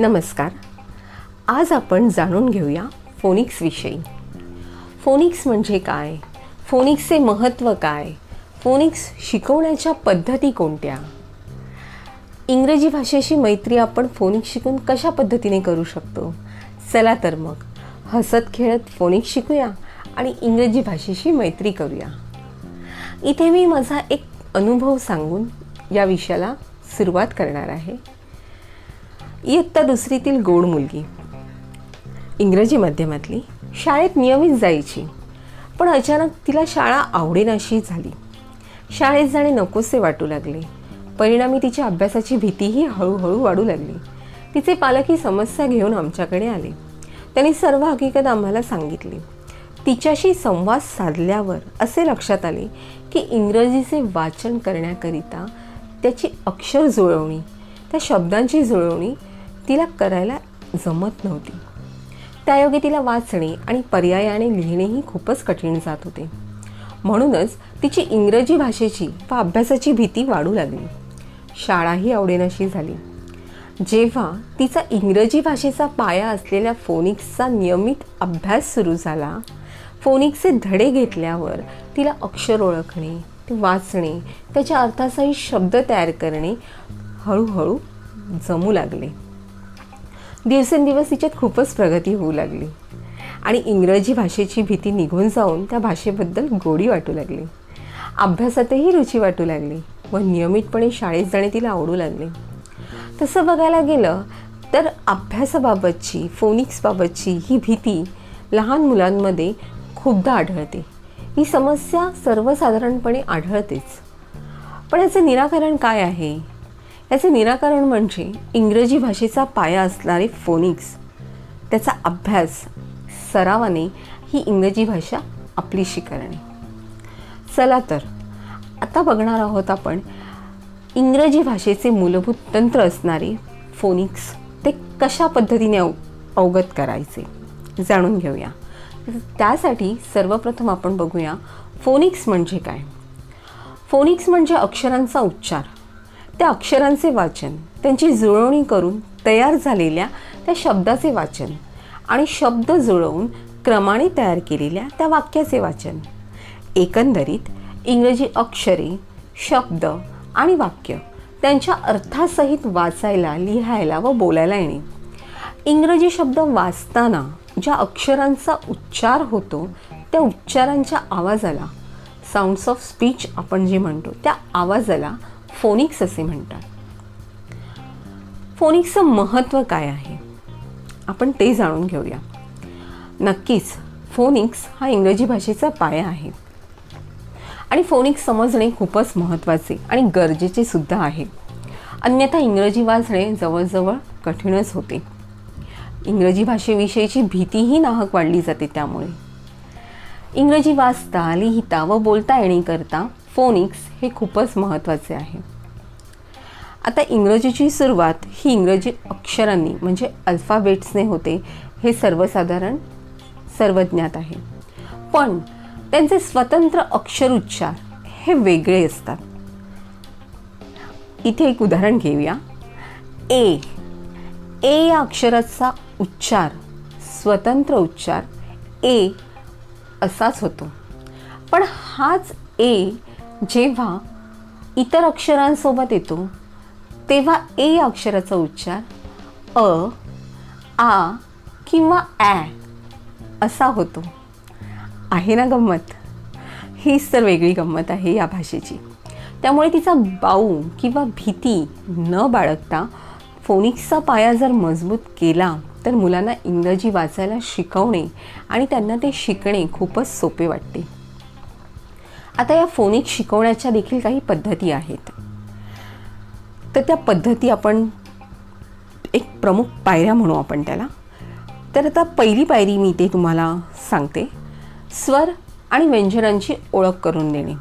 नमस्कार. आज आपण जाणून घेऊया फोनिक्सविषयी फोनिक्स म्हणजे काय? फोनिक्सचे महत्त्व काय? फोनिक्स शिकवण्याच्या पद्धती कोणत्या? इंग्रजी भाषेशी मैत्री आपण फोनिक्स शिकून कशा पद्धतीने करू शकतो? चला तर मग हसत खेळत फोनिक्स शिकूया आणि इंग्रजी भाषेशी मैत्री करूया. इथे मी माझा एक अनुभव सांगून या विषयाला सुरुवात करणार आहे. इयत्ता दुसरीतील गोड मुलगी. इंग्रजी माध्यमातली. शाळेत नियमित जायची. पण अचानक तिला शाळा आवडेनाशी झाली. शाळेत जाणे नकोसे वाटू लागले. परिणामी तिच्या अभ्यासाची भीतीही हळूहळू वाढू लागली. तिचे पालक ही समस्या घेऊन आमच्याकडे आले. त्यांनी सर्व हकीकत आम्हाला सांगितली. तिच्याशी संवाद साधल्यावर असे लक्षात आले की इंग्रजीचे वाचन करण्याकरिता त्याची अक्षर जुळवणी त्या शब्दांची जुळवणी तिला करायला जमत नव्हती. त्यायोगे तिला वाचणे आणि पर्यायाने लिहिणेही खूपच कठीण जात होते. म्हणूनच तिची इंग्रजी भाषेची व अभ्यासाची भीती वाढू लागली. शाळाही आवडेनाशी झाली. जेव्हा तिचा इंग्रजी भाषेचा पाया असलेल्या फोनिक्सचा नियमित अभ्यास सुरू झाला फोनिक्सचे धडे घेतल्यावर तिला अक्षर ओळखणे ते वाचणे त्याच्या अर्थासहित शब्द तयार करणे हळूहळू जमू लागले. दिवसेंदिवस तिच्यात खूपच प्रगती होऊ लागली. आणि इंग्रजी भाषेची भीती निघून जाऊन त्या भाषेबद्दल गोडी वाटू लागली. अभ्यासातही रुची वाटू लागली व नियमितपणे शाळेत जाणे तिला आवडू लागले. तसं बघायला गेलं तर अभ्यासाबाबतची फोनिक्सबाबतची ही भीती लहान मुलांमध्ये खूपदा आढळते. ही समस्या सर्वसाधारणपणे आढळतेच. पण याचं निराकरण काय आहे? याचे निराकरण म्हणजे इंग्रजी भाषेचा पाया असणारे फोनिक्स. त्याचा अभ्यास सरावाने ही इंग्रजी भाषा आपलीशी करणे. चला तर आता बघणार आहोत आपण इंग्रजी भाषेचे मूलभूत तंत्र असणारे फोनिक्स ते कशा पद्धतीने अव अवगत करायचे जाणून घेऊया. त्यासाठी सर्वप्रथम आपण बघूया फोनिक्स म्हणजे काय. फोनिक्स म्हणजे अक्षरांचा उच्चार. त्या अक्षरांचे वाचन त्यांची जुळवणी करून तयार झालेल्या त्या शब्दाचे वाचन आणि शब्द जुळवून क्रमाने तयार केलेल्या त्या वाक्याचे वाचन. एकंदरीत इंग्रजी अक्षरे शब्द आणि वाक्य त्यांच्या अर्थासहित वाचायला लिहायला व बोलायला येणे. इंग्रजी शब्द वाचताना ज्या अक्षरांचा उच्चार होतो त्या उच्चारांच्या आवाजाला साऊंड्स ऑफ स्पीच आपण जे म्हणतो त्या आवाजाला फोनिक्स असे म्हणतात. फोनिक्सचं महत्त्व काय आहे? आपण ते जाणून घेऊया. नक्कीच फोनिक्स हा इंग्रजी भाषेचा पाया आहे. आणि फोनिक्स समजणे खूपच महत्त्वाचे आणि गरजेचे सुद्धा आहे. अन्यथा इंग्रजी वाचणे जवळजवळ कठीणच होते. इंग्रजी भाषेविषयीची भीतीही नाहक वाढली जाते त्यामुळे. इंग्रजी वाचता लिहिता व बोलता येण्याकरता फोनिक्स हे खूपच महत्त्वाचे आहे. आता इंग्रजीची सुरुवात ही इंग्रजी अक्षरांनी म्हणजे अल्फाबेट्सने होते हे सर्वसाधारण सर्वज्ञात आहे. पण त्यांचे स्वतंत्र अक्षरोच्चार हे वेगळे असतात. इथे एक उदाहरण घेऊया. ए. ए या अक्षराचा उच्चार स्वतंत्र उच्चार ए असाच होतो. पण हाच ए जेव्हा इतर अक्षरांसोबत येतो तेव्हा ए या अक्षराचा उच्चार अ आ किंवा ॲ असा होतो. आहे ना गंमत? हीच तर वेगळी गंमत आहे या भाषेची. त्यामुळे तिचा बाऊ किंवा भीती न बाळगता फोनिक्सचा पाया जर मजबूत केला तर मुलांना इंग्रजी वाचायला शिकवणे आणि त्यांना ते शिकणे खूपच सोपे वाटते. आता या फोनिक्स शिकवण्याच्या देखील काही पद्धती आहेत. तर त्या पद्धती आपण एक प्रमुख पायऱ्या म्हणू आपण त्याला. तर आता पहिली पायरी मी ते तुम्हाला सांगते. स्वर आणि व्यंजनांची ओळख करून देणे.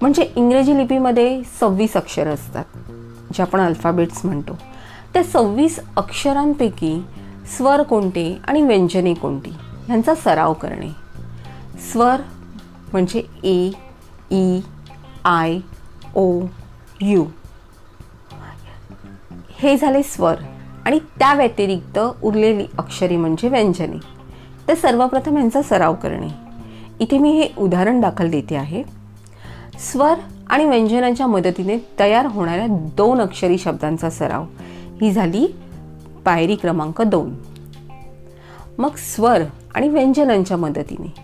म्हणजे इंग्रजी लिपीमध्ये सव्वीस अक्षरं असतात जे आपण अल्फाबेट्स म्हणतो. त्या सव्वीस अक्षरांपैकी स्वर कोणते आणि व्यंजने कोणती ह्यांचा सराव करणे. स्वर म्हणजे A E I O U. हे झाले स्वर. आणि त्या व्यतिरिक्त उरलेली अक्षरे म्हणजे व्यंजने. तर सर्वप्रथम यांचा सराव करणे. इथे मी हे उदाहरण दाखल देते आहे. स्वर आणि व्यंजनांच्या मदतीने तयार होणाऱ्या दोन अक्षरी शब्दांचा सराव. ही झाली पायरी क्रमांक दोन. मग स्वर आणि व्यंजनांच्या मदतीने.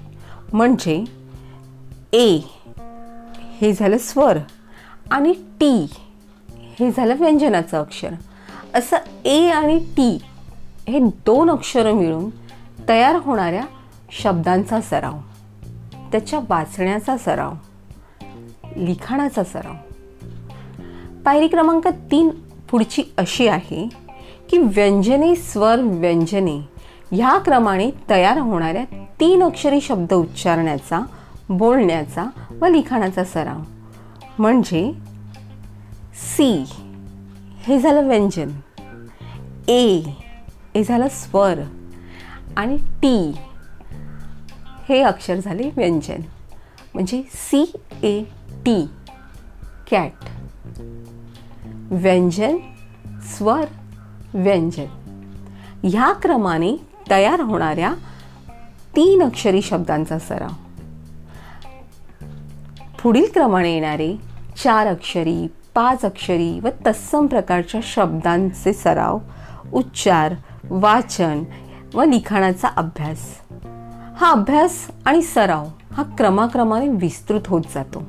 म्हणजे ए हे झालं स्वर आणि टी. हे झालं व्यंजनाचं अक्षर. असं ए आणि टी हे दोन अक्षरं मिळून तयार होणाऱ्या शब्दांचा सराव त्याच्या वाचण्याचा सराव लिखाणाचा सराव. पायरी क्रमांक तीन पुढची अशी आहे की व्यंजने स्वर व्यंजने ह्या क्रमाने तयार होणाऱ्या तीन अक्षरी शब्द उच्चारण्याचा बोलण्याचा व लिखाणाचा सराव. म्हणजे सी. हे झालं व्यंजन. ए. हे झालं स्वर. आणि टी. हे अक्षर झाले व्यंजन. म्हणजे सी ए टी. कॅट. व्यंजन स्वर व्यंजन. ह्या क्रमाने तयार होणाऱ्या तीन अक्षरी शब्दांचा सराव. पुढील क्रमाने येणारे चार अक्षरी पाच अक्षरी व तत्सम प्रकारच्या शब्दांचे सराव उच्चार वाचन व लिखाणाचा अभ्यास. हा अभ्यास आणि सराव हा क्रमाक्रमाने विस्तृत होत जातो.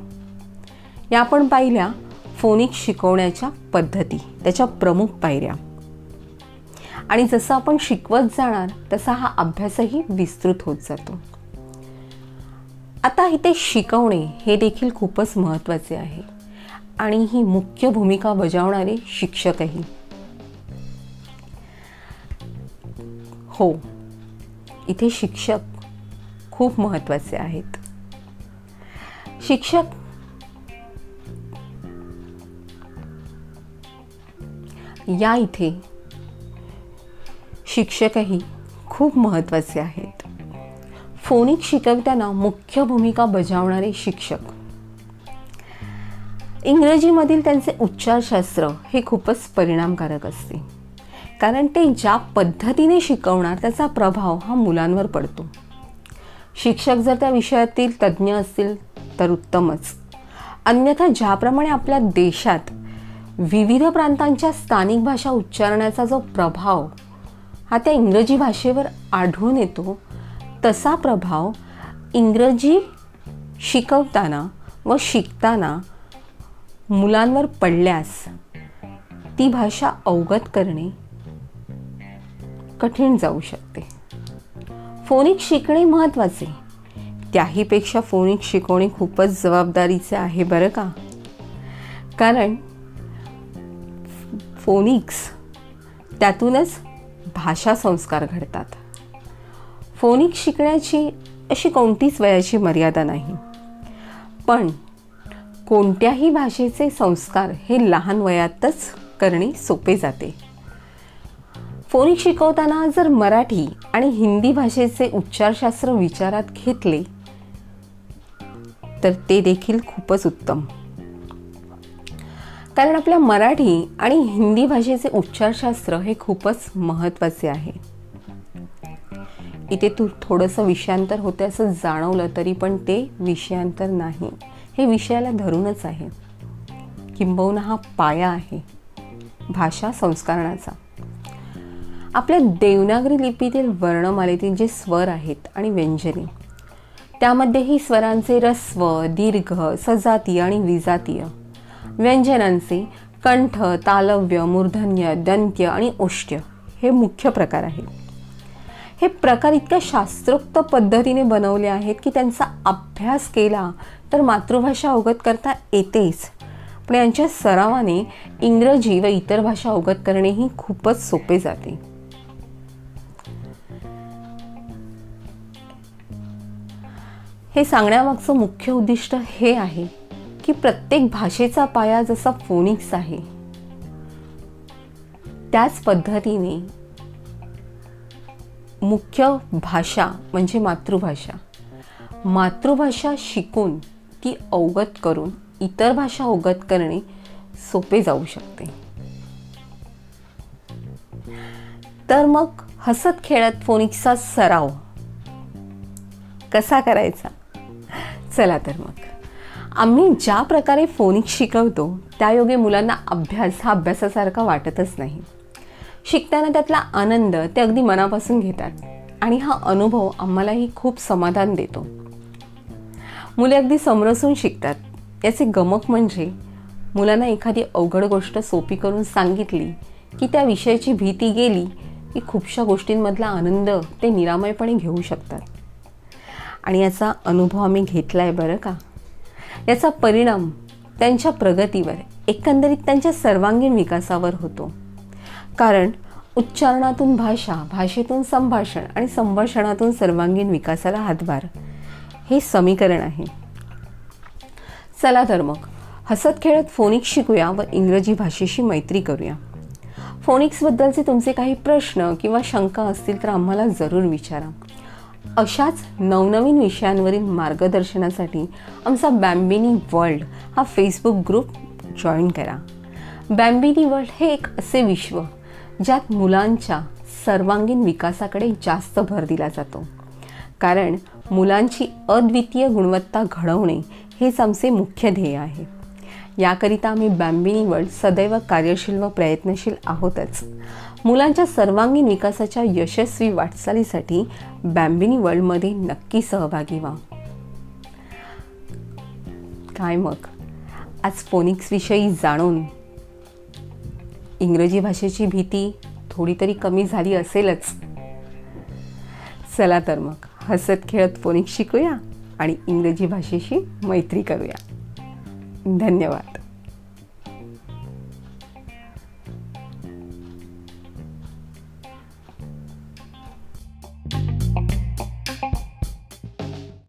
या आपण पाहिल्या फोनिक शिकवण्याच्या पद्धती त्याच्या प्रमुख पायऱ्या. आणि जसं आपण शिकवत जाणार तसा हा अभ्यासही विस्तृत होत जातो. आता इथे शिकवणे हे देखील खूपच महत्त्वाचे आहे. आणि ही मुख्य भूमिका बजावणारे शिक्षकही. हो इथे शिक्षक खूप महत्त्वाचे आहेत. शिक्षक या इथे शिक्षकही खूप महत्त्वाचे आहेत. फोनिक शिकवताना मुख्य भूमिका बजावणारे शिक्षक इंग्रजीमधील त्यांचे उच्चारशास्त्र हे खूपच परिणामकारक असते. कारण ते ज्या पद्धतीने शिकवणार त्याचा प्रभाव हा मुलांवर पडतो. शिक्षक जर त्या विषयातील तज्ज्ञ असतील तर उत्तमच. अन्यथा ज्याप्रमाणे आपल्या देशात विविध प्रांतांच्या स्थानिक भाषा उच्चारण्याचा जो प्रभाव हा त्या इंग्रजी भाषेवर आढळून येतो तसा प्रभाव इंग्रजी शिकवताना व शिकताना मुलांवर पडल्यास ती भाषा अवगत करणे कठीण जाऊ शकते. फोनिक शिकणे महत्त्वाचे त्याहीपेक्षा फोनिक शिकवणे खूपच जबाबदारीचे आहे बरं का? कारण फोनिक्स त्यातूनच भाषा संस्कार घडतात. फोनिक शिकण्याची अशी कोणतीच वयाची मर्यादा नाही. पण कोणत्याही भाषेचे संस्कार हे लहान वयातच करणे सोपे जाते. फोनिक शिकवताना जर मराठी आणि हिंदी भाषेचे उच्चारशास्त्र विचारात घेतले तर ते देखील खूपच उत्तम. कारण आपल्या मराठी आणि हिंदी भाषेचे उच्चारशास्त्र हे खूपच महत्त्वाचे आहे. इथे तू थोडंसं विषयांतर होते असं जाणवलं तरी पण ते विषयांतर नाही. हे विषयाला धरूनच आहे. किंबहुना हा पाया आहे. भाषा संस्करणाचा आपल्या देवनागरी लिपीतील वर्णमालेतील जे स्वर आहेत आणि व्यंजने त्यामध्येही स्वरांचे रस्व दीर्घ सजातीय आणि विजातीय व्यंजनांचे कंठ तालव्य मूर्धन्य दंत्य आणि ओष्ट्य हे मुख्य प्रकार आहेत. हे प्रकार इतक्या शास्त्रोक्त पद्धतीने बनवले आहेत की त्यांचा अभ्यास केला तर मातृभाषा अवगत करता येतेच. पण यांच्या सरावाने इंग्रजी व इतर भाषा अवगत करणेही खूपच सोपे जाते. हे सांगण्यामागचं मुख्य उद्दिष्ट हे आहे की प्रत्येक भाषेचा पाया जसा फोनिक्स आहे त्याच पद्धतीने मुख्य भाषा म्हणजे मातृभाषा. मातृभाषा शिकून ती अवगत करून इतर भाषा अवगत करणे सोपे जाऊ शकते. तर मग हसत खेळत फोनिक्सचा सराव. कसा करायचा? चला तर मग. आम्ही ज्या प्रकारे फोनिक्स शिकवतो त्यायोगे मुलांना अभ्यास हा अभ्यासासारखा वाटतच नाही. शिकताना त्यातला आनंद ते अगदी मनापासून घेतात. आणि हा अनुभव आम्हालाही खूप समाधान देतो. मुले अगदी समरसून शिकतात. याचे गमक म्हणजे मुलांना एखादी अवघड गोष्ट सोपी करून सांगितली की त्या विषयाची भीती गेली की खूपशा गोष्टींमधला आनंद ते निरामयपणे घेऊ शकतात. आणि याचा अनुभव आम्ही घेतला आहे बरं का? याचा परिणाम त्यांच्या प्रगतीवर एकंदरीत त्यांच्या सर्वांगीण विकासावर होतो. कारण उच्चारणातून भाषा भाषेतून संभाषण आणि संभाषणातून सर्वांगीण विकासाला हातभार हे समीकरण आहे. चला तर मग हसत खेळत फोनिक्स शिकूया व इंग्रजी भाषेशी मैत्री करूया. फोनिक्सबद्दलचे तुमचे काही प्रश्न किंवा शंका असतील तर आम्हाला जरूर विचारा. अशाच नवनवीन विषयांवरील मार्गदर्शनासाठी आमचा बॅम्बिनी वर्ल्ड हा फेसबुक ग्रुप जॉईन करा. बॅम्बिनी वर्ल्ड हे एक असे विश्व ज्यात मुलांच्या सर्वांगीण विकासाकडे जास्त भर दिला जातो. कारण मुलांची अद्वितीय गुणवत्ता घडवणे हेच आमचे मुख्य ध्येय आहे. याकरिता आम्ही बॅम्बिनी वर्ल्ड सदैव कार्यशील व प्रयत्नशील आहोतच. मुलांच्या सर्वांगीण विकासाच्या यशस्वी वाटचालीसाठी बॅम्बिनी वर्ल्डमध्ये नक्की सहभागी व्हा. काय मग? आज फोनिक्स विषयी जाणून. इंग्रजी भाषेची भीती थोडी तरी कमी झाली असेलच. चला तर मग. हसत खेळत फोनिक्स शिकूया आणि इंग्रजी भाषेशी मैत्री करूया. धन्यवाद.